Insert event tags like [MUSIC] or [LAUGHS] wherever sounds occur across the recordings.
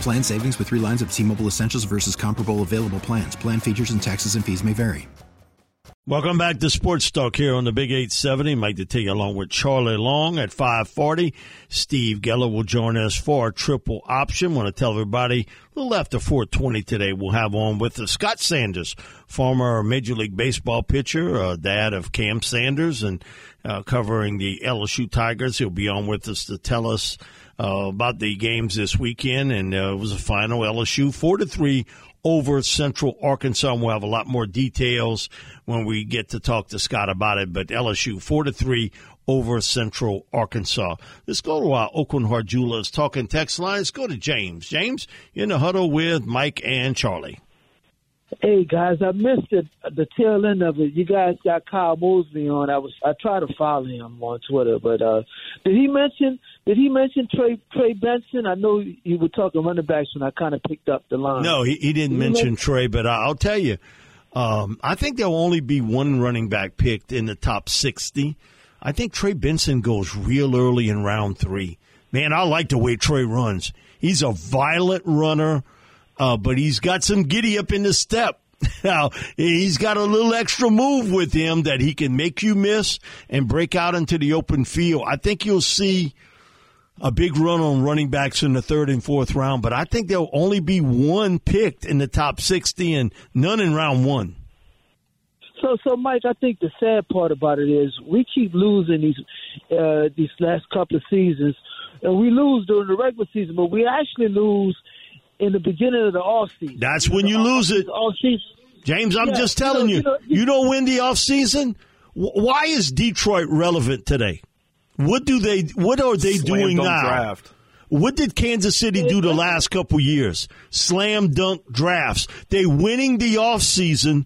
Plan savings with three lines of T Mobile Essentials versus comparable available plans. Plan features and taxes and fees may vary. Welcome back to Sports Talk here on the Big 870. Mike Detillier along with Charlie Long at 540. Steve Geller will join us for a triple option. Want to tell everybody a little after 420 today we'll have on with us Scott Sanders, former Major League Baseball pitcher, uh, dad of Cam Sanders, and uh, covering the LSU Tigers. He'll be on with us to tell us uh, about the games this weekend, and uh, it was a final LSU four to three over Central Arkansas. And we'll have a lot more details when we get to talk to Scott about it. But LSU four to three over Central Arkansas. Let's go to our Aucoin Hart Jewelers talking text lines. Go to James. James in the huddle with Mike and Charlie. Hey guys, I missed it, the tail end of it. You guys got Kyle Mosley on. I was I tried to follow him on Twitter, but uh did he mention did he mention Trey Trey Benson? I know you were talking running backs when I kind of picked up the line. No, he, he didn't Did he mention men- Trey, but I'll tell you, um, I think there'll only be one running back picked in the top 60. I think Trey Benson goes real early in round three. Man, I like the way Trey runs. He's a violent runner, uh, but he's got some giddy up in the step. [LAUGHS] Now, he's got a little extra move with him that he can make you miss and break out into the open field. I think you'll see a big run on running backs in the third and fourth round, but I think there'll only be one picked in the top 60 and none in round one. So, so Mike, I think the sad part about it is we keep losing these uh, these last couple of seasons, and we lose during the regular season, but we actually lose in the beginning of the off season. That's when you lose it. Off season. James, I'm Yeah, just you know- telling you, you know- you don't win the offseason. Wh- Why is Detroit relevant today? What do they? What are they Slam doing now? draft. What did Kansas City do the last couple years? Slam dunk drafts. They winning the offseason,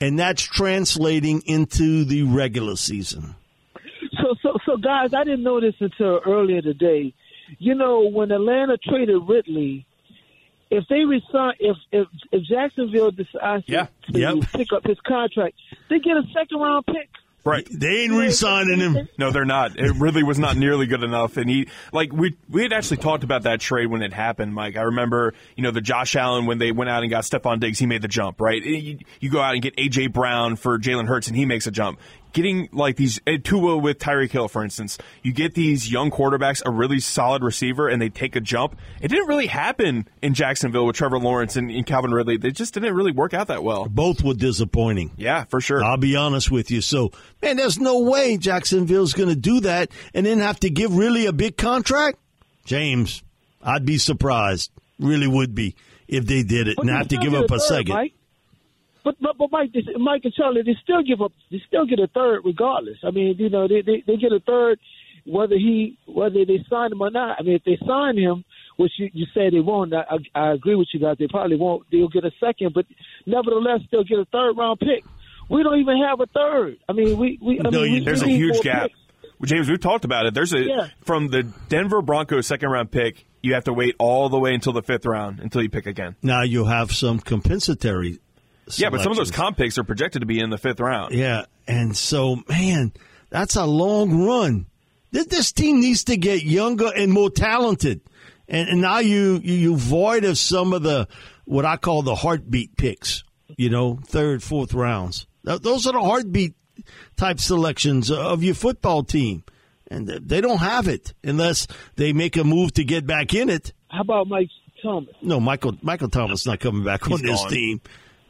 and that's translating into the regular season. So, so, so, guys, I didn't know this until earlier today. You know, when Atlanta traded Ridley, if they resign, if if, if Jacksonville decides Yeah. to Yep. pick up his contract, they get a second round pick. Right. They ain't re-signing him. No, they're not. It really was not nearly good enough. And he, like, we we had actually talked about that trade when it happened, Mike. I remember, you know, the Josh Allen when they went out and got Stefon Diggs, he made the jump, right? You, you go out and get AJ Brown for Jalen Hurts, and he makes a jump. Getting like these uh, Tua with Tyreek Hill, for instance, you get these young quarterbacks, a really solid receiver, and they take a jump. It didn't really happen in Jacksonville with Trevor Lawrence and, and Calvin Ridley. They just didn't really work out that well. Both were disappointing. Yeah, for sure. I'll be honest with you. So, man, there's no way Jacksonville's going to do that and then have to give really a big contract. James, I'd be surprised. Really would be if they did it But and have to give up a third, second. Mike. But but, but Mike, this, Mike and Charlie, they still give up. They still get a third regardless. I mean, you know, they they, they get a third whether he whether they sign him or not. I mean, if they sign him, which you, you say they won't, I, I, I agree with you guys. They probably won't. They'll get a second, but nevertheless, they'll get a third round pick. We don't even have a third. I mean, we we. I No, mean, you- we, There's a we need huge gap. picks. James, we've talked about it. There's a Yeah. from the Denver Broncos second round pick. You have to wait all the way until the fifth round until you pick again. Now you'll have some compensatory. Yeah, but some of those comp picks are projected to be in the fifth round. Yeah, and so man, that's a long run. This, this team needs to get younger and more talented, and, and now you, you you void of some of the what I call the heartbeat picks. You know, third, fourth rounds. Those are the heartbeat type selections of your football team, and they don't have it unless they make a move to get back in it. how about Mike Thomas? No, Michael Michael Thomas not coming back He's on this gone. team.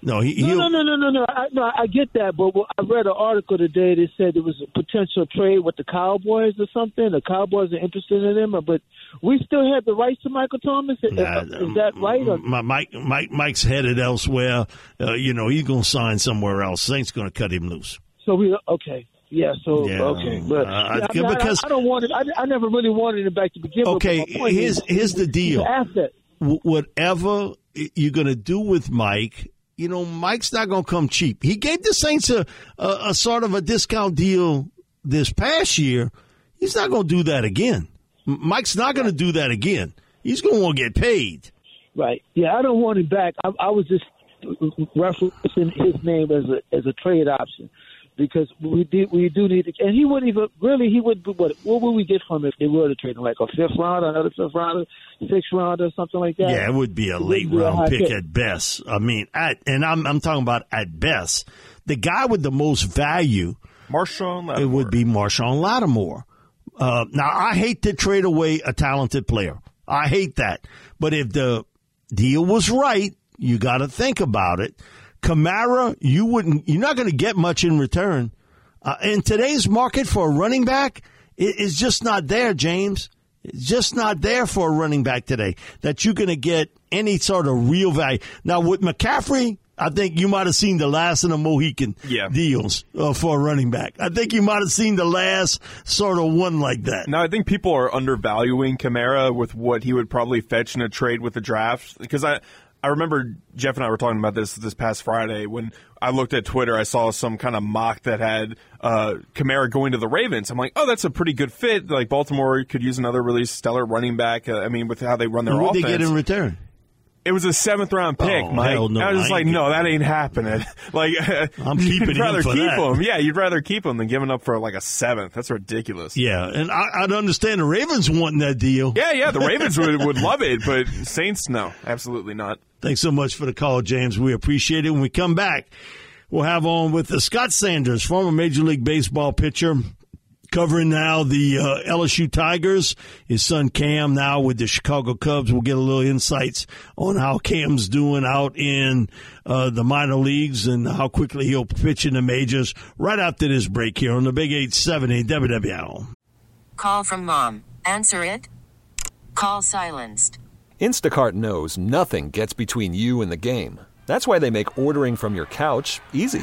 No, he, No, no, no, no, no, no. I, no, I get that, but well, I read an article today that said there was a potential trade with the Cowboys or something. The Cowboys are interested in him, but we still have the rights to Michael Thomas. Is, Nah, is that right? Or, My, Mike, Mike, Mike's headed elsewhere. Uh, you know, he's going to sign somewhere else. Saints going to cut him loose. so we okay. Yeah, so Yeah, okay, but uh, yeah, I, mean, I- because- I, don't want it. I, I never really wanted it back to begin Okay, with. Okay, here's- is, here's the deal. asset. Whatever you're going to do with Mike, you know, Mike's not going to come cheap. He gave the Saints a, a, a sort of a discount deal this past year. He's not going to do that again. Mike's not going to do that again. He's going to want to get paid. Right. Yeah, I don't want him back. I, I was just referencing his name as a as a trade option because we do we do need to. And he wouldn't even really. He would. What what would we get from him if they were to trade him? Like a fifth round, another fifth rounder, sixth rounder, something like that. Yeah, it would be a It late wouldn't be a round pick pick. at best. I mean, at and I'm I'm talking about at best. The guy with the most value Marshon it would be Marshon Lattimore. Uh, now, I hate to trade away a talented player. I hate that. But if the deal was right, you got to think about it. Kamara, you wouldn't. You're not going to get much in return. Uh, in today's market for a running back, it is just not there, James. It's just not there for a running back today that you're going to get any sort of real value. Now with McCaffrey, I think you might have seen the last of the Mohican Yeah. deals uh, for a running back. I think you might have seen the last sort of one like that. Now I think people are undervaluing Kamara with what he would probably fetch in a trade with the draft because I I remember Jeff and I were talking about this this past Friday when I looked at Twitter. I saw some kind of mock that had uh, Kamara going to the Ravens. I'm like, oh, that's a pretty good fit. Like Baltimore could use another really stellar running back. Uh, I mean, with how they run their What would offense. they get in return? It was a seventh round pick, Oh, Mike. no, I was I just like, no, that ain't happening. [LAUGHS] like, [LAUGHS] I'm [LAUGHS] keeping you'd him rather keep that. him. Yeah, you'd rather keep him than giving up for like a seventh. That's ridiculous. Yeah, and I, I'd understand the Ravens wanting that deal. Yeah, yeah, the Ravens would, would love it, but Saints, no, absolutely not. Thanks so much for the call, James. We appreciate it. When we come back, we'll have on with Scott Sanders, former Major League Baseball pitcher, covering now the uh, LSU Tigers. His son Cam now with the Chicago Cubs. We'll get a little insights on how Cam's doing out in uh, the minor leagues and how quickly he'll pitch in the majors right after this break here on the Big 870 WWL. Call from mom. Answer it. Call silenced. Instacart knows nothing gets between you and the game. That's why they make ordering from your couch easy.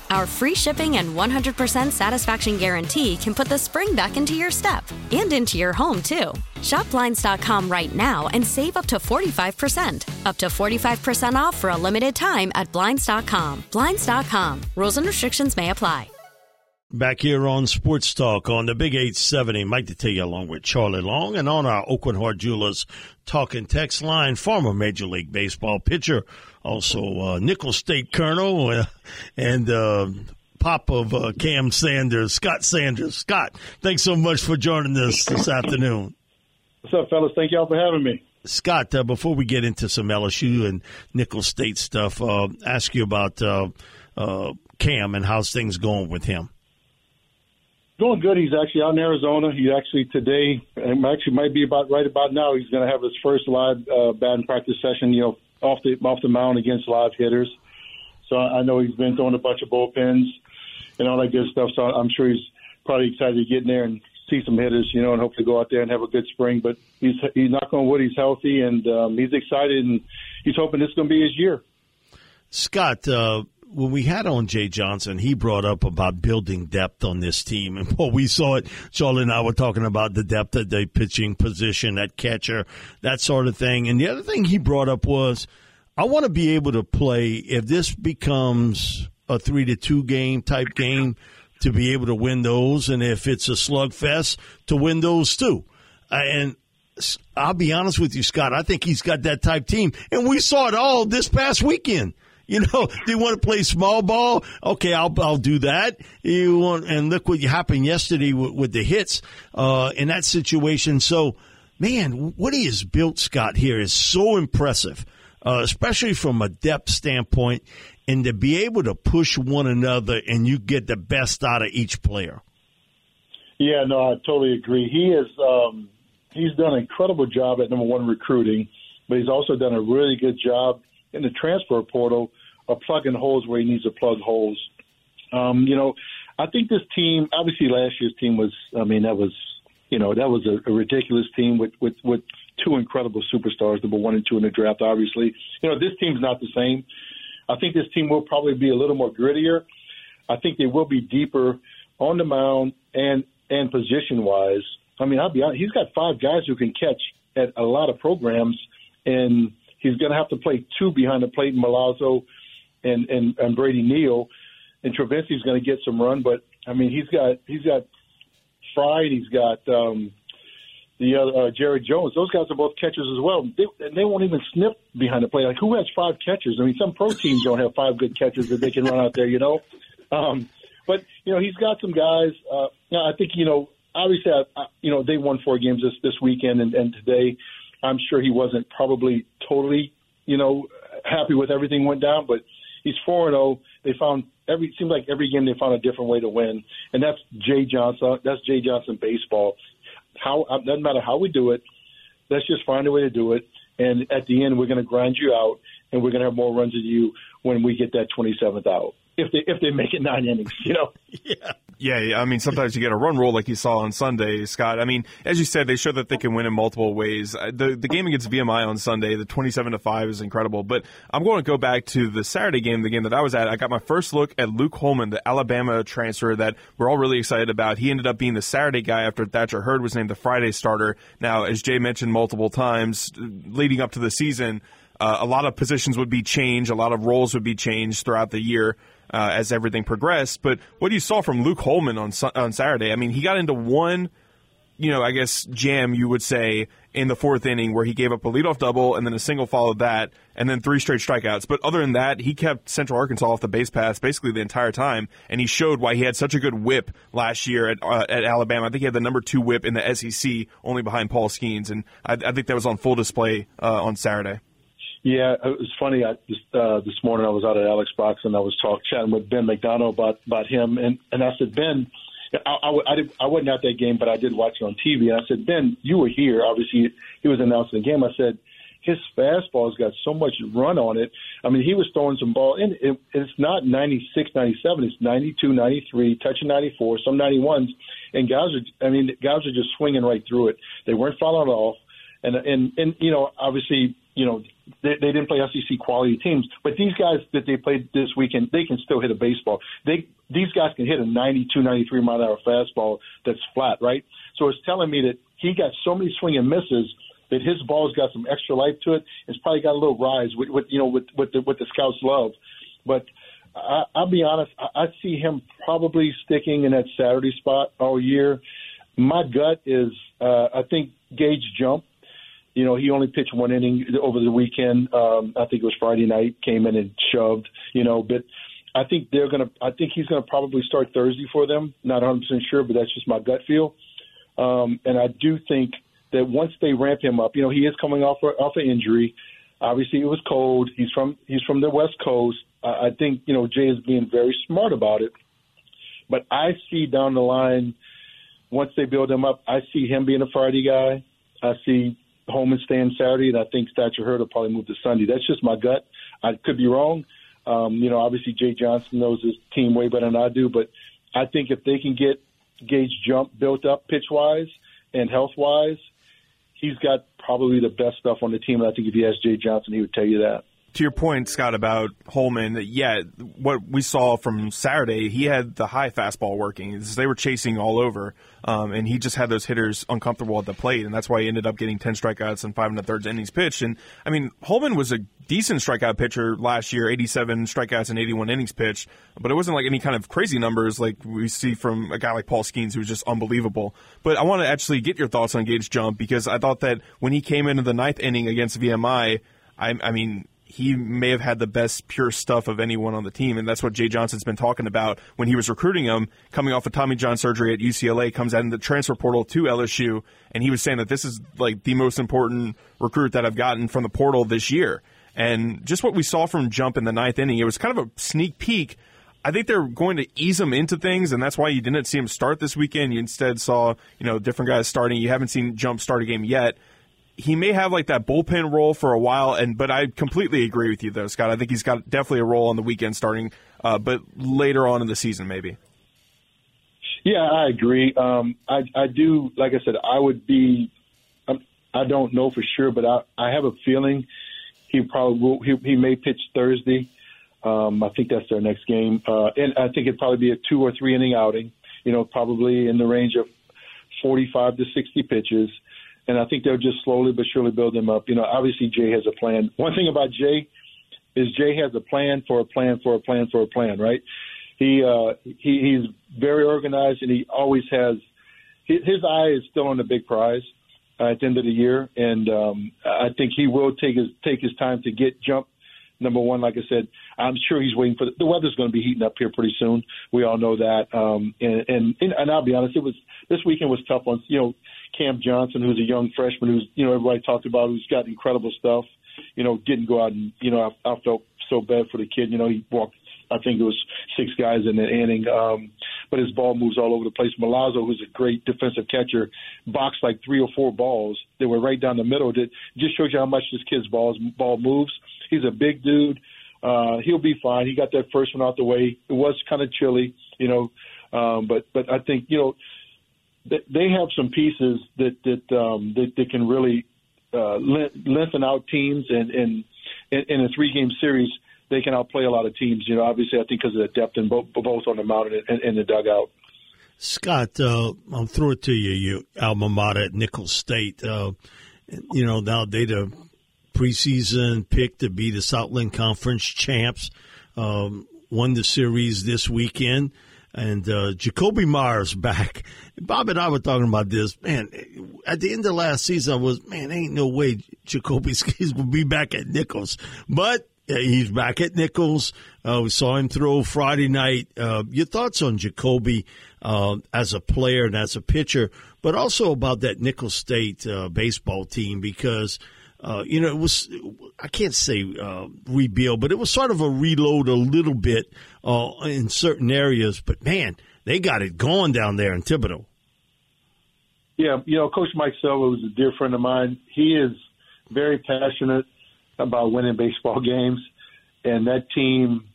Our free shipping and 100% satisfaction guarantee can put the spring back into your step and into your home, too. Shop Blinds.com right now and save up to 45%. Up to 45% off for a limited time at Blinds.com. Blinds.com. Rules and restrictions may apply. Back here on Sports Talk on the Big 870, Mike Detillier along with Charlie Long and on our Aucoin Hart Jewelers talking text line, former Major League Baseball pitcher, also uh, Nicholls State Colonel, uh, and uh, pop of uh, Cam Sanders, Scott Sanders. Scott, thanks so much for joining us this afternoon. What's up, fellas? Thank y'all for having me. Scott, uh, before we get into some LSU and Nicholls State stuff, uh, ask you about uh, uh, Cam and how's things going with him. Going good. He's actually out in Arizona. He actually today, actually might be about right about now. He's going to have his first live uh, batting practice session. You know, off the off the mound against live hitters. So I know he's been throwing a bunch of bullpens and all that good stuff. So I'm sure he's probably excited to get in there and see some hitters, you know, and hopefully go out there and have a good spring. But he's he's not going wood. He's healthy and um, he's excited and he's hoping this is going to be his year. Scott, uh, when we had on Jay Johnson, he brought up about building depth on this team. And [LAUGHS] what we saw it, Charlie and I were talking about the depth of the pitching position, that catcher, that sort of thing. And the other thing he brought up was, I want to be able to play if this becomes a three to two game type game to be able to win those, and if it's a slugfest to win those too. Uh, and I'll be honest with you, Scott. I think he's got that type team, and we saw it all this past weekend. You know, do you want to play small ball? Okay, I'll I'll do that. You want and look what happened yesterday with, with the hits uh, in that situation. So, man, what he has built, Scott, here is so impressive, uh, especially from a depth standpoint, and to be able to push one another and you get the best out of each player. Yeah, no, I totally agree. He is um, he's done an incredible job at number one recruiting, but he's also done a really good job in the transfer portal of plugging holes where he needs to plug holes. Um, you know, I think this team, obviously last year's team was, I mean, that was, you know, that was a, a ridiculous team with, with, with two incredible superstars, number one and two in the draft, obviously. You know, this team's not the same. I think this team will probably be a little more grittier. I think they will be deeper on the mound and, and position wise. I mean, I'll be honest, he's got five guys who can catch at a lot of programs, and he's going to have to play two behind the plate, in Milazzo and and, and Brady Neal, and Travinski's going to get some run. But I mean, he's got he's got Fried, he's got um, the other uh, Jared Jones. Those guys are both catchers as well. They, and they won't even snip behind the plate. Like who has five catchers? I mean, some pro teams don't have five good catchers that they can run out there. You know, um, but you know he's got some guys. Uh, I think you know obviously I, you know they won four games this this weekend and, and today. I'm sure he wasn't probably totally you know happy with everything went down, but he's four and zero. Oh. They found every it seems like every game they found a different way to win, and that's Jay Johnson. That's Jay Johnson baseball. How uh, doesn't matter how we do it. Let's just find a way to do it, and at the end we're going to grind you out, and we're going to have more runs than you when we get that 27th out if they if they make it nine innings, you know. [LAUGHS] yeah. Yeah, I mean, sometimes you get a run rule like you saw on Sunday, Scott. I mean, as you said, they show that they can win in multiple ways. Uh, the the game against VMI on Sunday, the twenty-seven to five, is incredible. But I'm going to go back to the Saturday game, the game that I was at. I got my first look at Luke Holman, the Alabama transfer that we're all really excited about. He ended up being the Saturday guy after Thatcher Hurd was named the Friday starter. Now, as Jay mentioned multiple times, leading up to the season. Uh, a lot of positions would be changed, a lot of roles would be changed throughout the year uh, as everything progressed. But what you saw from Luke Holman on on Saturday, I mean, he got into one, you know, I guess jam you would say in the fourth inning where he gave up a leadoff double and then a single followed that, and then three straight strikeouts. But other than that, he kept Central Arkansas off the base paths basically the entire time, and he showed why he had such a good whip last year at uh, at Alabama. I think he had the number two whip in the SEC, only behind Paul Skenes, and I, I think that was on full display uh, on Saturday. Yeah, it was funny. I just uh, this morning I was out at Alex Box and I was talking chatting with Ben McDonald about about him, and and I said, Ben, I, I, I, did, I wasn't at that game, but I did watch it on TV. And I said, Ben, you were here. Obviously, he was announcing the game. I said, his fastball's got so much run on it. I mean, he was throwing some ball, and it, it's not 96, 97. It's 92, 93, touching 94, some 91s, and guys are. I mean, guys are just swinging right through it. They weren't falling off, and and and you know, obviously, you know, they, they didn't play SEC quality teams, but these guys that they played this weekend, they can still hit a baseball. They these guys can hit a 92, 93 mile an hour fastball that's flat, right? So it's telling me that he got so many swing and misses that his ball's got some extra life to it. It's probably got a little rise with, with you know with with the, with the scouts love, but. I, I'll be honest. I, I see him probably sticking in that Saturday spot all year. My gut is, uh, I think Gage Jump you know, he only pitched one inning over the weekend. Um, I think it was Friday night. Came in and shoved. You know, but I think they're gonna. I think he's gonna probably start Thursday for them. Not 100 percent sure, but that's just my gut feel. Um, and I do think that once they ramp him up, you know, he is coming off off an injury. Obviously, it was cold. He's from he's from the West Coast. I, I think you know Jay is being very smart about it. But I see down the line, once they build him up, I see him being a Friday guy. I see Holman staying Saturday, and I think Thatcher Hurd will probably move to Sunday. That's just my gut. I could be wrong. Um, you know, obviously Jay Johnson knows his team way better than I do, but I think if they can get Gage Jump built up pitch wise and health wise, he's got probably the best stuff on the team. And I think if you ask Jay Johnson, he would tell you that to your point, Scott, about Holman, yeah, what we saw from Saturday, he had the high fastball working. They were chasing all over, um, and he just had those hitters uncomfortable at the plate, and that's why he ended up getting 10 strikeouts and five and a third innings pitched. And, I mean, Holman was a decent strikeout pitcher last year, 87 strikeouts and 81 innings pitched, but it wasn't like any kind of crazy numbers like we see from a guy like Paul Skenes, who's just unbelievable. But I want to actually get your thoughts on Gage Jump because I thought that when he came into the ninth inning against VMI, I, I mean, he may have had the best pure stuff of anyone on the team, and that's what Jay Johnson's been talking about when he was recruiting him, coming off of Tommy John surgery at UCLA, comes out in the transfer portal to LSU, and he was saying that this is like the most important recruit that I've gotten from the portal this year. And just what we saw from Jump in the ninth inning, it was kind of a sneak peek. I think they're going to ease him into things, and that's why you didn't see him start this weekend. You instead saw, you know, different guys starting. You haven't seen Jump start a game yet he may have like that bullpen role for a while, and but I completely agree with you though, Scott. I think he's got definitely a role on the weekend starting, uh, but later on in the season maybe. Yeah, I agree. Um, I I do. Like I said, I would be. Um, I don't know for sure, but I I have a feeling he probably will. He, he may pitch Thursday. Um, I think that's their next game, uh, and I think it'd probably be a two or three inning outing. You know, probably in the range of forty-five to sixty pitches and I think they'll just slowly but surely build them up. You know, obviously Jay has a plan. One thing about Jay is Jay has a plan for a plan for a plan for a plan, right? He uh, he he's very organized, and he always has his, his eye is still on the big prize uh, at the end of the year, and um, I think he will take his take his time to get jump. Number one, like I said, I'm sure he's waiting for the, the weather's going to be heating up here pretty soon. We all know that, um, and, and and I'll be honest, it was this weekend was tough on you know Cam Johnson, who's a young freshman, who's you know everybody talked about, who's got incredible stuff. You know, didn't go out and you know I, I felt so bad for the kid. You know, he walked. I think it was six guys in the inning, um, but his ball moves all over the place. Milazzo, who's a great defensive catcher, boxed like three or four balls. They were right down the middle. That just shows you how much this kid's balls ball moves. He's a big dude. Uh, he'll be fine. He got that first one out the way. It was kind of chilly, you know, um, but but I think you know they have some pieces that that um, that, that can really uh, lengthen out teams, and, in a three game series, they can outplay a lot of teams. You know, obviously, I think because of the depth in both, both on the mound and, and the dugout. Scott, uh, I'll throw it to you. You alma mater at Nicholls State. Uh, you know, now they the preseason pick to be the Southland Conference champs. Um, won the series this weekend and uh, Jakobi Meyers back. Bob and I were talking about this. Man, at the end of last season, I was, man, ain't no way Jakobi [LAUGHS] Skis will be back at Nicholls. But he's back at Nicholls. Uh, we saw him throw Friday night. Uh, your thoughts on Jacoby uh, as a player and as a pitcher, but also about that Nicholls State uh, baseball team because – uh, you know, it was, I can't say uh, rebuild, but it was sort of a reload a little bit uh, in certain areas. But man, they got it going down there in Thibodaux. Yeah, you know, Coach Mike Silva was a dear friend of mine. He is very passionate about winning baseball [LAUGHS] games, and that team,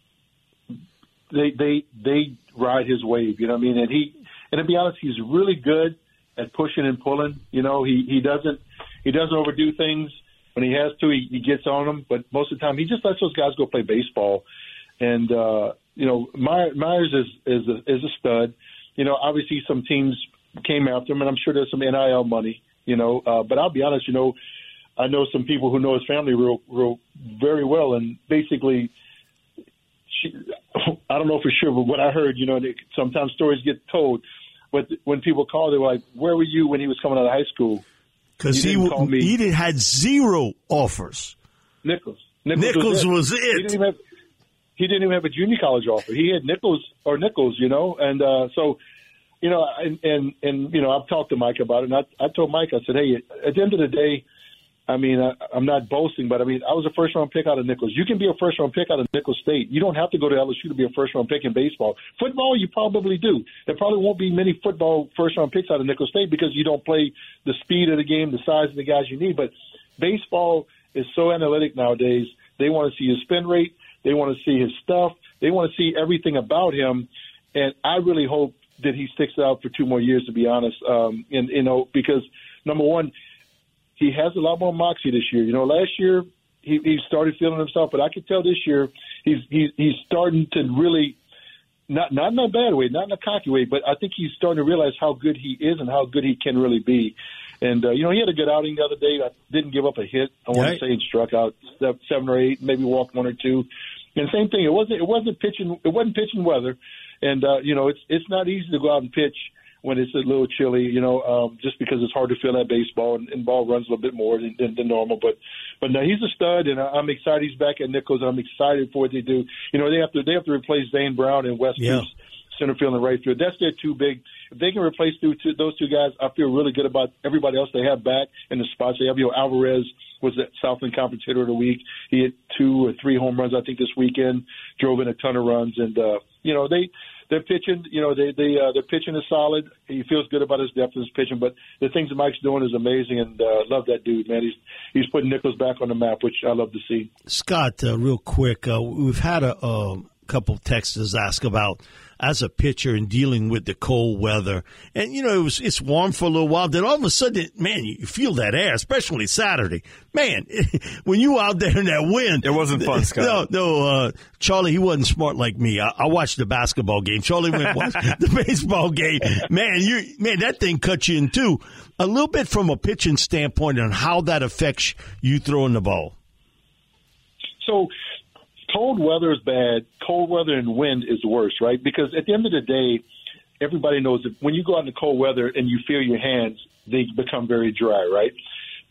they they they ride his wave. You know what I mean? And he, and to be honest, he's really good at pushing and pulling. You know, he he doesn't he doesn't overdo things when he has to, he, he gets on them. But most of the time, he just lets those guys go play baseball. And uh, you know, Meyers is is a, is a stud. You know, obviously some teams came after him, and I'm sure there's some NIL money. You know, uh, but I'll be honest. You know, I know some people who know his family real, real very well, and basically, [LAUGHS] I don't know for sure, but what I heard, you know, they, sometimes stories get told. But when people call, they were like, "Where were you when he was coming out of high school?" Because he he, he had zero offers. Nicholls. Nichols, Nicholls was, was, it. He didn't, have, he didn't even have a junior college offer. He had Nicholls or Nicholls, you know, and uh, so you know, and, and and you know, I've talked to Mike about it, and I, I told Mike, I said, hey, at the end of the day, I mean, I, I'm not boasting, but I mean, I was a first round pick out of Nicholls. You can be a first round pick out of Nicholls State. You don't have to go to LSU to be a first round pick in baseball. Football, you probably do. There probably won't be many football first round picks out of Nicholls State because you don't play the speed of the game, the size of the guys you need. But baseball is so analytic nowadays. They want to see his spin rate. They want to see his stuff. They want to see everything about him. And I really hope that he sticks out for two more years, to be honest. Um, and you know, because number one, he has a lot more moxie this year. You know, last year he, he started feeling himself, but I can tell this year he's he's he's starting to really not not in a bad way, not in a cocky way, but I think he's starting to realize how good he is and how good he can really be. And uh, you know, he had a good outing the other day. I didn't give up a hit. I want Right. to say he struck out seven or eight, maybe walked one or two. And same thing. It wasn't it wasn't pitching it wasn't pitching weather. And uh, you know, it's it's not easy to go out and pitch when it's a little chilly. You know, um, just because it's hard to feel that baseball and, and ball runs a little bit more than, than, than normal. But but no, he's a stud, and I'm excited he's back at Nicholls. And I'm excited for what they do. You know, they have to they have to replace Zane Brown and West Yeah. Center field and right field. That's their two big. If they can replace two, two, those two guys, I feel really good about everybody else they have back in the spots. They have, you know, Alvarez was the Southland Conference hitter of the week. He hit two or three home runs, I think, this weekend. Drove in a ton of runs, and uh, you know they they're pitching. You know they they uh, their pitching is solid. He feels good about his depth of his pitching, but the things that Mike's doing is amazing, and uh, love that dude, man. He's he's putting Nicholls back on the map, which I love to see. Scott, uh, real quick, uh, we've had a um, couple texters ask about as a pitcher and dealing with the cold weather, and you know it was it's warm for a little while. Then all of a sudden, man, you feel that air, especially Saturday. Man, [LAUGHS] when you out there in that wind, It wasn't fun, [LAUGHS] Scott. No, no, uh, Charlie, he wasn't smart like me. I, I watched the basketball game. Charlie went and watched [LAUGHS] the baseball game. Man, you man, that thing cut you in two. A little bit from a pitching standpoint on how that affects you throwing the ball. So cold weather is bad. Cold weather and wind is worse, right? Because at the end of the day, everybody knows that when you go out in the cold weather and you feel your hands, they become very dry, right?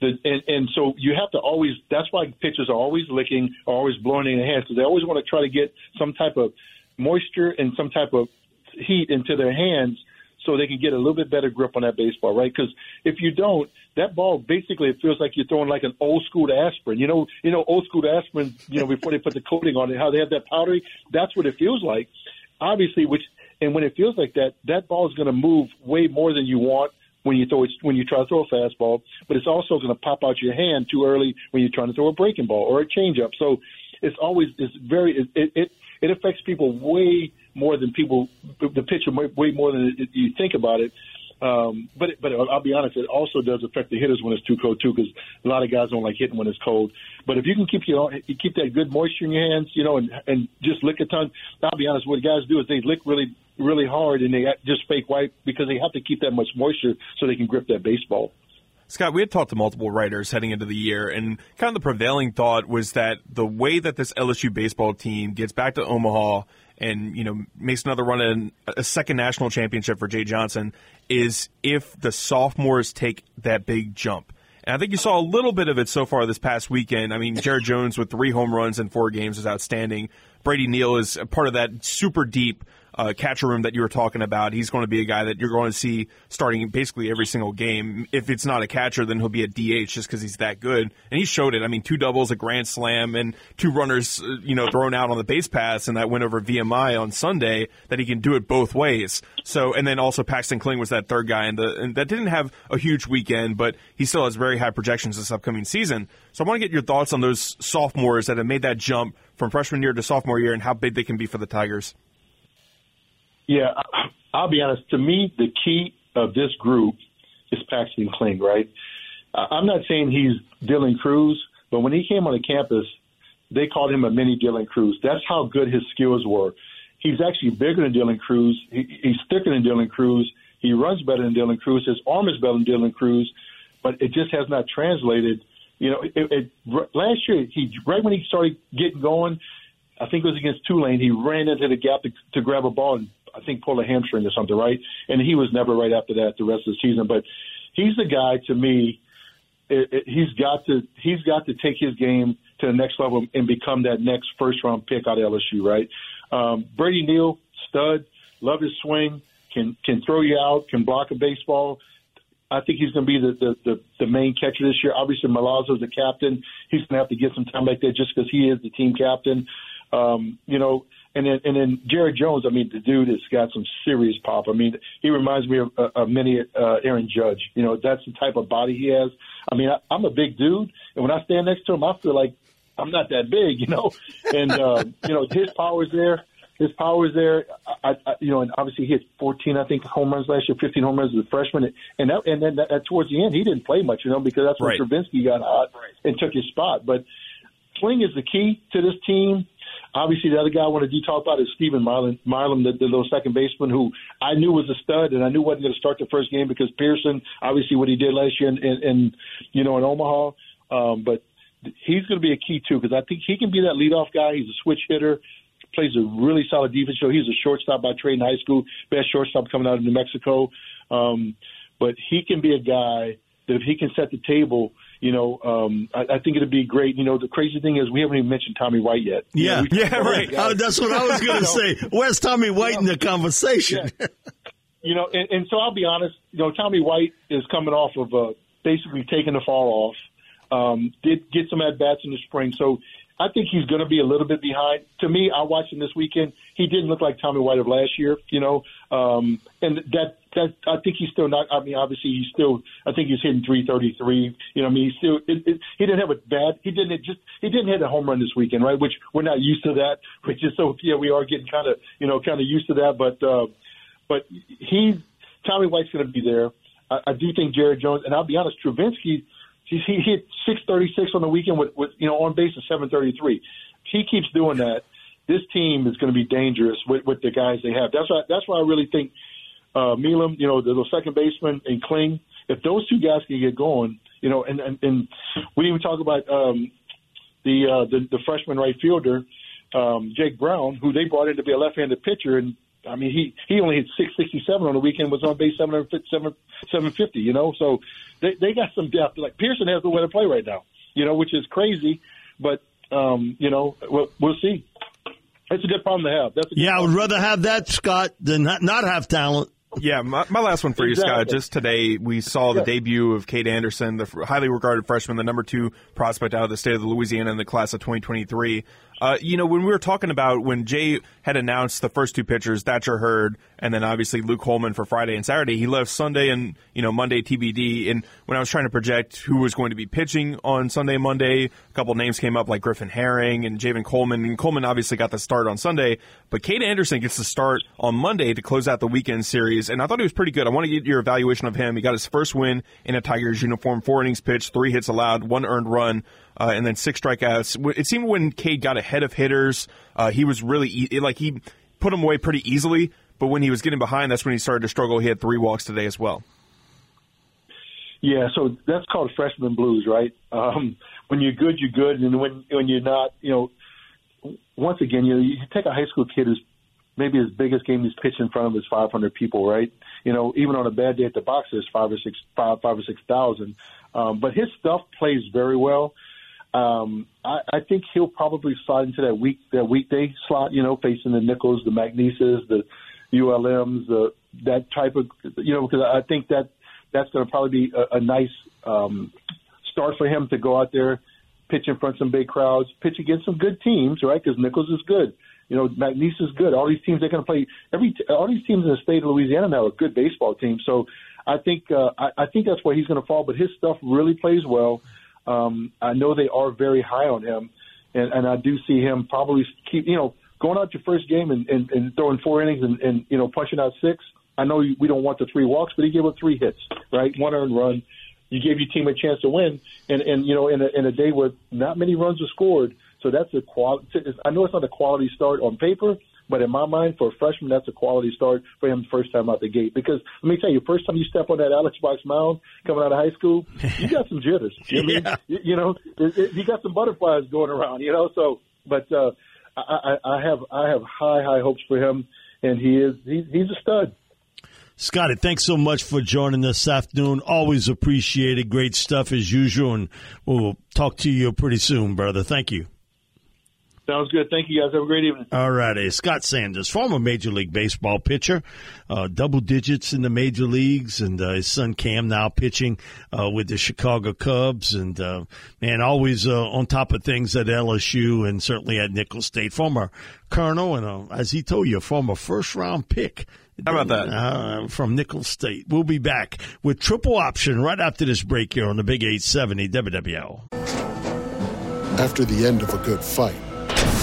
The, and, and so you have to always. That's why pitchers are always licking, are always blowing in their hands because they always want to try to get some type of moisture and some type of heat into their hands so they can get a little bit better grip on that baseball, right? Because if you don't, that ball basically it feels like you're throwing like an old school aspirin. You know, you know, old school aspirin. You know, before they put the coating on it, how they have that powdery. That's what it feels like. Obviously, which and when it feels like that, that ball is going to move way more than you want when you throw it, when you try to throw a fastball. But it's also going to pop out your hand too early when you're trying to throw a breaking ball or a changeup. So it's always it's very it it, it, it affects people way more than people the pitcher way, more than you think about it. Um, but but I'll be honest, it also does affect the hitters when it's too cold too, because a lot of guys don't like hitting when it's cold. But if you can keep your you keep that good moisture in your hands, you know, and and just lick a ton. I'll be honest, what guys do is they lick really really hard and they just fake wipe because they have to keep that much moisture so they can grip that baseball. Scott, we had talked to multiple writers heading into the year, and kind of the prevailing thought was that the way that this LSU baseball team gets back to Omaha and you know makes another run at a second national championship for Jay Johnson is if the sophomores take that big jump. And I think you saw a little bit of it so far this past weekend. I mean, Jared Jones with three home runs in four games is outstanding. Brady Neal is a part of that super deep uh, catcher room that you were talking about. He's going to be a guy that you're going to see starting basically every single game. If it's not a catcher, then he'll be a DH just because he's that good. And he showed it. I mean, two doubles, a grand slam, and two runners, uh, you know, thrown out on the base pass, and that went over VMI on Sunday. That he can do it both ways. So, and then also Paxton Kling was that third guy, and, the, and that didn't have a huge weekend, but he still has very high projections this upcoming season. So, I want to get your thoughts on those sophomores that have made that jump from freshman year to sophomore year, and how big they can be for the Tigers. Yeah, I'll be honest. To me, the key of this group is Paxton Kling, right? I'm not saying he's Dylan Crews, but when he came on the campus, they called him a mini Dylan Crews. That's how good his skills were. He's actually bigger than Dylan Crews. He, he's thicker than Dylan Crews. He runs better than Dylan Crews. His arm is better than Dylan Crews, but it just has not translated. You know, it, it, last year he right when he started getting going, I think it was against Tulane. He ran into the gap to, to grab a ball and I think pulled a hamstring or something, right? And he was never right after that the rest of the season. But he's the guy to me. It, it, he's got to he's got to take his game to the next level and become that next first round pick out of LSU, right? Um, Brady Neal, stud, love his swing, can can throw you out, can block a baseball. I think he's going to be the, the, the, the main catcher this year. Obviously, Milazzo's the captain. He's going to have to get some time like that just because he is the team captain. Um, you know, and then and then Jared Jones. I mean, the dude has got some serious pop. I mean, he reminds me of a, a mini uh, Aaron Judge. You know, that's the type of body he has. I mean, I, I'm a big dude, and when I stand next to him, I feel like I'm not that big. [LAUGHS] You know, and uh, you know his power's there. His power is there. I, I, you know, and obviously he hit 14, I think, home runs last year, 15 home runs as a freshman, and that, and then that, that towards the end he didn't play much, you know, because that's when Right. Travinski got hot and took his spot. But Kling is the key to this team. Obviously, the other guy I wanted to talk about is Steven Milam, Milam the, the little second baseman who I knew was a stud, and I knew wasn't going to start the first game because Pearson, obviously, what he did last year in, in, in you know, in Omaha. Um, but he's going to be a key too because I think he can be that leadoff guy. He's a switch hitter, plays a really solid defense. So he's a shortstop by trade in high school, best shortstop coming out of New Mexico. Um, but he can be a guy that if he can set the table, you know, um, I, I think it'd be great. You know, the crazy thing is we haven't even mentioned Tommy White yet. You Yeah, know, Yeah, right. Oh, that's what I was going [LAUGHS] to say. Where's Tommy White in the conversation? you know, and, and so I'll be honest. You know, Tommy White is coming off of uh, basically taking the fall off. Um, did get some at bats in the spring, so I think he's going to be a little bit behind. To me, I watched him this weekend. He didn't look like Tommy White of last year. You know, um, and that that I think he's still not. I mean, obviously he's still. I think he's hitting 333. You know, I mean, he's still. It, it, he didn't have a bad. He didn't just. He didn't hit a home run this weekend, right? Which we're not used to that. [LAUGHS] Which is so. Yeah, we are getting kind of you know kind of used to that, but. uh but he's Tommy White's going to be there. I, I do think Jared Jones, and I'll be honest, Travinski, he, he hit 636 on the weekend with, with you know on base of 733. He keeps doing that. This team is going to be dangerous with, with the guys they have. That's why that's why I really think uh, Milam, you know, the, the second baseman, and Kling. If those two guys can get going, you know, and and, and we even talk about um, the, uh, the the freshman right fielder, um, Jake Brown, who they brought in to be a left-handed pitcher, and I mean he he only hit 667 on the weekend, was on base 750, 750 you know, so they they got some depth. Like Pearson has the way to play right now, you know, which is crazy, but um, you know, we'll, we'll see. It's a good problem to have. That's a good Yeah, I would rather have that, Scott, than not, not have talent. Yeah, my, my last one for you, Scott. Just today, we saw the Yeah. debut of Kade Anderson, the highly regarded freshman, the number two prospect out of the state of Louisiana in the class of 2023. Uh, you know, when we were talking about when Jay had announced the first two pitchers, Thatcher Hurd, and then obviously Luke Holman for Friday and Saturday, he left Sunday and, you know, Monday TBD. And when I was trying to project who was going to be pitching on Sunday Monday, a couple names came up like Griffin Herring and Javen Coleman. And Coleman obviously got the start on Sunday, but Kade Anderson gets the start on Monday to close out the weekend series. And I thought he was pretty good. I want to get your evaluation of him. He got his first win in a Tigers uniform, four innings pitched, three hits allowed, one earned run. Uh, and then six strikeouts. It seemed when Kade got ahead of hitters, uh, he was really e- like he put them away pretty easily. But when he was getting behind, that's when he started to struggle. He had three walks today as well. Yeah, so that's called freshman blues, right? Um, when you're good, you're good, and when when you're not, you know, once again, you know, you take a high school kid who's maybe his biggest game he's pitched in front of is 500 people, right? You know, even on a bad day at the box, there's five or six, five, five or six thousand. Um, but his stuff plays very well. Um, I, I think he'll probably slide into that week that weekday slot, you know, facing the Nicholls, the McNeeses, the ULMs, the that type of, you know, because I think that that's going to probably be a, a nice um, start for him to go out there, pitch in front of some big crowds, pitch against some good teams, right? Because Nicholls is good. You know, McNeese is good. All these teams they're going to play. Every all these teams in the state of Louisiana now are good baseball teams. So I think uh, I, I think that's where he's going to fall. But his stuff really plays well. Um, I know they are very high on him, and, and I do see him probably keep you know going out your first game and, and, and throwing four innings and, and you know punching out six. I know we don't want the three walks, but he gave up three hits, right? One earned run. You gave your team a chance to win, and and you know in a, in a day where not many runs are scored, so that's a quality. I know it's not a quality start on paper, but in my mind, for a freshman, that's a quality start for him the first time out the gate. Because let me tell you, first time you step on that Alex Box mound coming out of high school, you got some jitters. You, know I mean? [LAUGHS] you, know, it, it, you got some butterflies going around. You know, so but uh, I, I, I have I have high high hopes for him, and he is he, he's a stud. Scotty, thanks so much for joining us this afternoon. Always appreciated. Great stuff as usual, and we'll talk to you pretty soon, brother. Thank you. Sounds good. Thank you, guys. Have a great evening. All righty. Scott Sanders, former Major League Baseball pitcher, uh, double digits in the major leagues, and uh, his son Cam now pitching uh, with the Chicago Cubs. And, uh, man, always uh, on top of things at LSU and certainly at Nicholls State. Former colonel, and uh, as he told you, a former first round pick. How about that? Uh, from Nicholls State. We'll be back with triple option right after this break here on the Big 870 WWL. After the end of a good fight,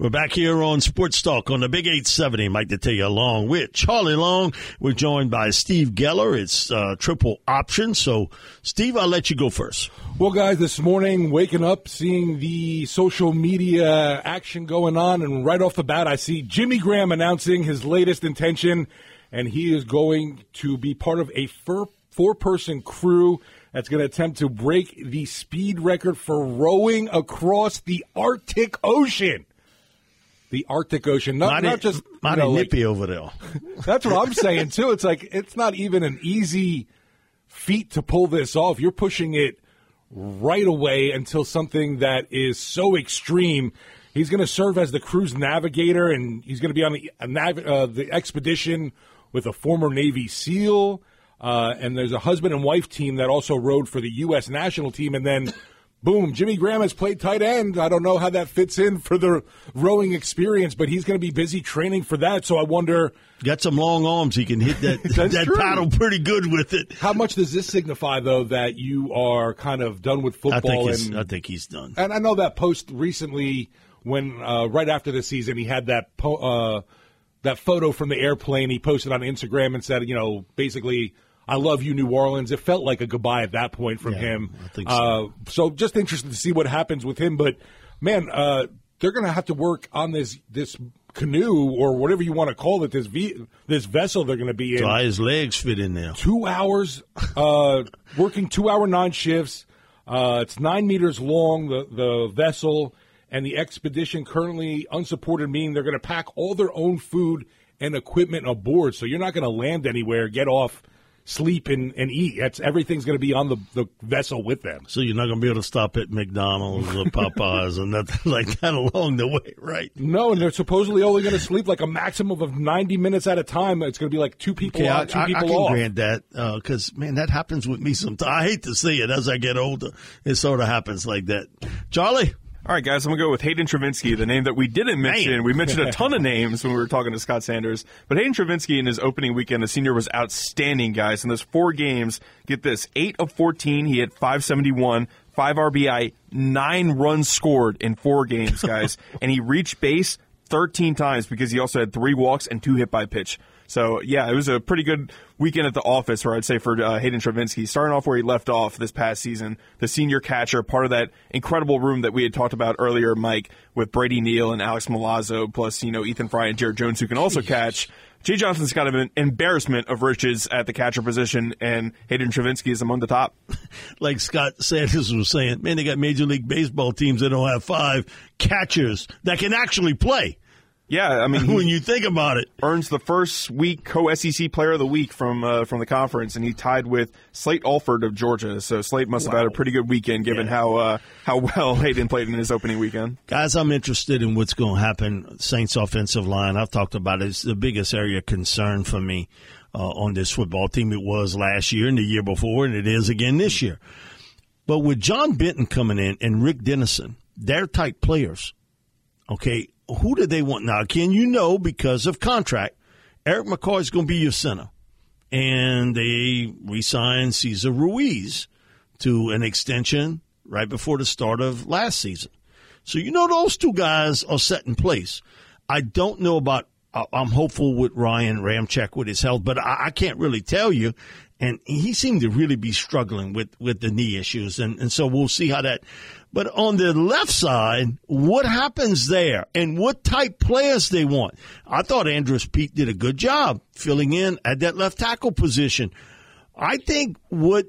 We're back here on Sports Talk on the Big 870. Mike Detillier along with Charlie Long. We're joined by Steve Geller. It's uh, triple option. So, Steve, I'll let you go first. Well, guys, this morning, waking up, seeing the social media action going on, and right off the bat, I see Jimmy Graham announcing his latest intention, and he is going to be part of a four person crew that's going to attempt to break the speed record for rowing across the Arctic Ocean the Arctic Ocean. Not, mighty, not just mighty you know, nippy like, over there. [LAUGHS] That's what I'm saying too. It's like it's not even an easy feat to pull this off. You're pushing it right away until something that is so extreme. He's going to serve as the crew's navigator, and he's going to be on the nav- uh, the expedition with a former Navy SEAL. Uh, and there's a husband and wife team that also rowed for the U.S. national team, and then boom, Jimmy Graham has played tight end. I don't know how that fits in for the rowing experience, but he's going to be busy training for that. So I wonder. Got some long arms. He can hit that [LAUGHS] that true. paddle pretty good with it. How much does this signify, though, that you are kind of done with football? I think, and, he's, I think he's done. And I know that post recently when uh, right after the season he had that po- uh, that photo from the airplane he posted on Instagram and said, you know, basically I love you, New Orleans. It felt like a goodbye at that point from yeah, him. I think so. Uh, so just interested to see what happens with him. But man, uh, they're going to have to work on this this canoe or whatever you want to call it. This v- this vessel they're going to be in. Why his legs fit in there? Two hours, uh, [LAUGHS] working two hour nine shifts. Uh, it's nine meters long. The the vessel and the expedition currently unsupported, meaning they're going to pack all their own food and equipment aboard. So you're not going to land anywhere, get off sleep and, and eat. That's everything's going to be on the, the vessel with them. So you're not going to be able to stop at McDonald's or Popeyes and nothing [LAUGHS] like that along the way, right? No, and they're supposedly only going to sleep like a maximum of 90 minutes at a time. It's going to be like two people okay, on, two I, people I can off. grant that because uh, man, that happens with me sometimes. I hate to see it as I get older. It sort of happens like that. Charlie. All right, guys, I'm going to go with Hayden Travinski, the name that we didn't mention. We mentioned a ton of [LAUGHS] names when we were talking to Scott Sanders. But Hayden Travinski in his opening weekend, the senior, was outstanding, guys. In those four games, get this 8 of 14, he had 571, 5 RBI, 9 runs scored in four games, guys. [LAUGHS] and he reached base 13 times because he also had three walks and two hit by pitch. So yeah, it was a pretty good weekend at the office, where I'd say for uh, Hayden Travinski, starting off where he left off this past season, the senior catcher, part of that incredible room that we had talked about earlier, Mike, with Brady Neal and Alex Milazzo, plus you know Ethan Frey and Jared Jones who can also catch. Jay Johnson's kind of an embarrassment of riches at the catcher position, and Hayden Travinski is among the top. [LAUGHS] like Scott Sanders was saying, man, they got Major League Baseball teams that don't have five catchers that can actually play. Yeah, I mean, [LAUGHS] when you think about it, earns the first week co-SEC Player of the Week from uh, from the conference, and he tied with Slate Alford of Georgia. So Slate must wow. have had a pretty good weekend, given yeah. how uh, how well [LAUGHS] Hayden played in his opening weekend. Guys, I'm interested in what's going to happen. Saints offensive line. I've talked about it. It's the biggest area of concern for me. uh, on this football team. It was last year and the year before, and it is again this year. But with John Benton coming in and Rick Dennison, they're type players. Okay, who do they want now? Can you know because of contract? Erik McCoy is going to be your center, and they re-signed Cesar Ruiz to an extension right before the start of last season. So you know those two guys are set in place. I don't know about. I'm hopeful with Ryan Ramczyk with his health, but I, I can't really tell you. And he seemed to really be struggling with, with the knee issues, and, and so we'll see how that. But on the left side, what happens there, and what type players they want? I thought Andrus Peat did a good job filling in at that left tackle position. I think what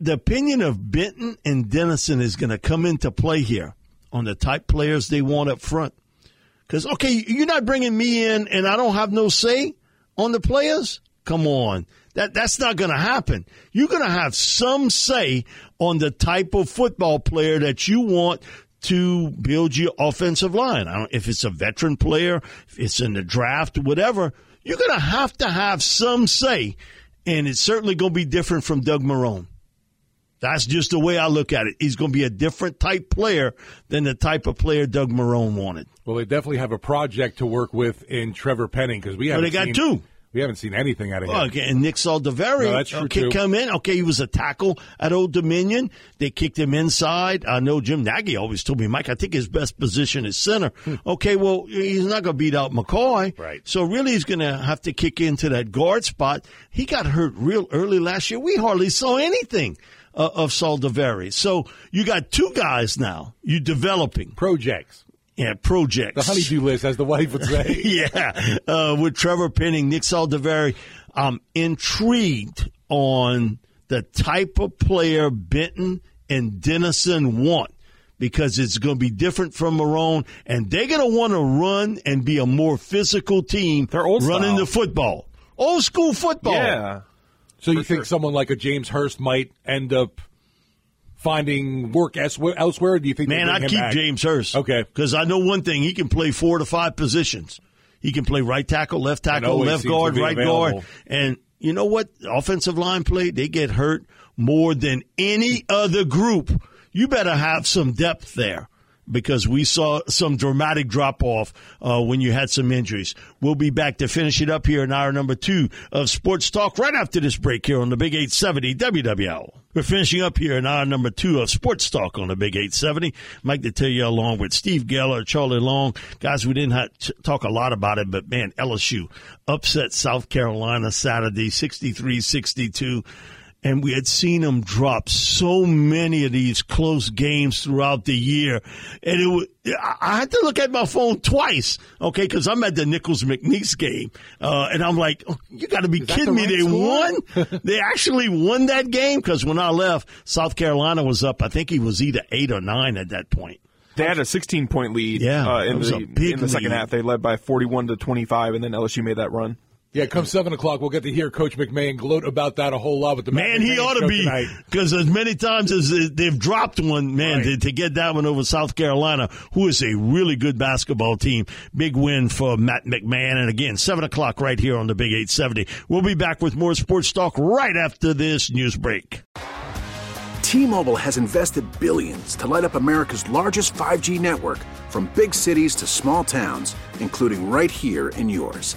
the opinion of Benton and Dennison is going to come into play here on the type players they want up front. Because, okay, you're not bringing me in and I don't have no say on the players? Come on. That, that's not going to happen. You're going to have some say on the type of football player that you want to build your offensive line. I don't, if it's a veteran player, if it's in the draft, whatever, you're going to have to have some say. And it's certainly going to be different from Doug Marrone. That's just the way I look at it. He's going to be a different type player than the type of player Doug Marrone wanted. Well, they definitely have a project to work with in Trevor Penning because we haven't. They got seen, two. We haven't seen anything out of well, him. Okay, and Nick Saldiveri No, that's true, okay, too. come in. Okay, he was a tackle at Old Dominion. They kicked him inside. I know Jim Nagy always told me, Mike, I think his best position is center. okay, well, he's not going to beat out McCoy. Hmm. Right. So really, he's going to have to kick into that guard spot. He got hurt real early last year. We hardly saw anything uh, of Saldiveri. So you got two guys now. You developing projects. Yeah, projects. The honeydew list, as the wife would say. [LAUGHS] yeah, uh, with Trevor Penning, Nick Saldiveri. I'm intrigued on the type of player Benton and Dennison want because it's going to be different from Marrone, and they're going to want to run and be a more physical team. They're old running style. the football, old school football. Yeah. So you think someone like a James Hurst might end up finding work elsewhere? do you think Man, I keep back? James Hurst. Okay. Because I know one thing: he can play four to five positions. He can play right tackle, left tackle, left guard, right available. guard. And you know what? Offensive line play, they get hurt more than any other group. You better have some depth there because we saw some dramatic drop off uh, when you had some injuries. We'll be back to finish it up here in hour number two of Sports Talk right after this break here on the Big 870 WWL. We're finishing up here in hour number two of Sports Talk on the Big 870. Mike Detillier along with Steve Geller, Charlie Long. Guys, we didn't to talk a lot about it, but man, LSU upset South Carolina Saturday 63 62 and we had seen them drop so many of these close games throughout the year, and it was, I I had to look at my phone twice, okay, because I'm at the Nicholls McNeese game, uh, and I'm like, oh, you got to be that kidding the me! right They score? won. [LAUGHS] they actually won that game because when I left, South Carolina was up. I think he was either eight or nine at that point. They had a 16 point lead. Yeah, uh, it in was the a big in the second lead. half. They led by 41 to 25, and then LSU made that run. Yeah, come seven o'clock, we'll get to hear Coach McMahon gloat about that a whole lot with the Man, Matt he ought to be because as many times as they've dropped one, man, Right. to, to get that one over South Carolina, who is a really good basketball team. Big win for Matt McMahon, and again, seven o'clock right here on the Big Eight Seventy. We'll be back with more sports talk right after this news break. T-Mobile has invested billions to light up America's largest 5G network from big cities to small towns, including right here in yours.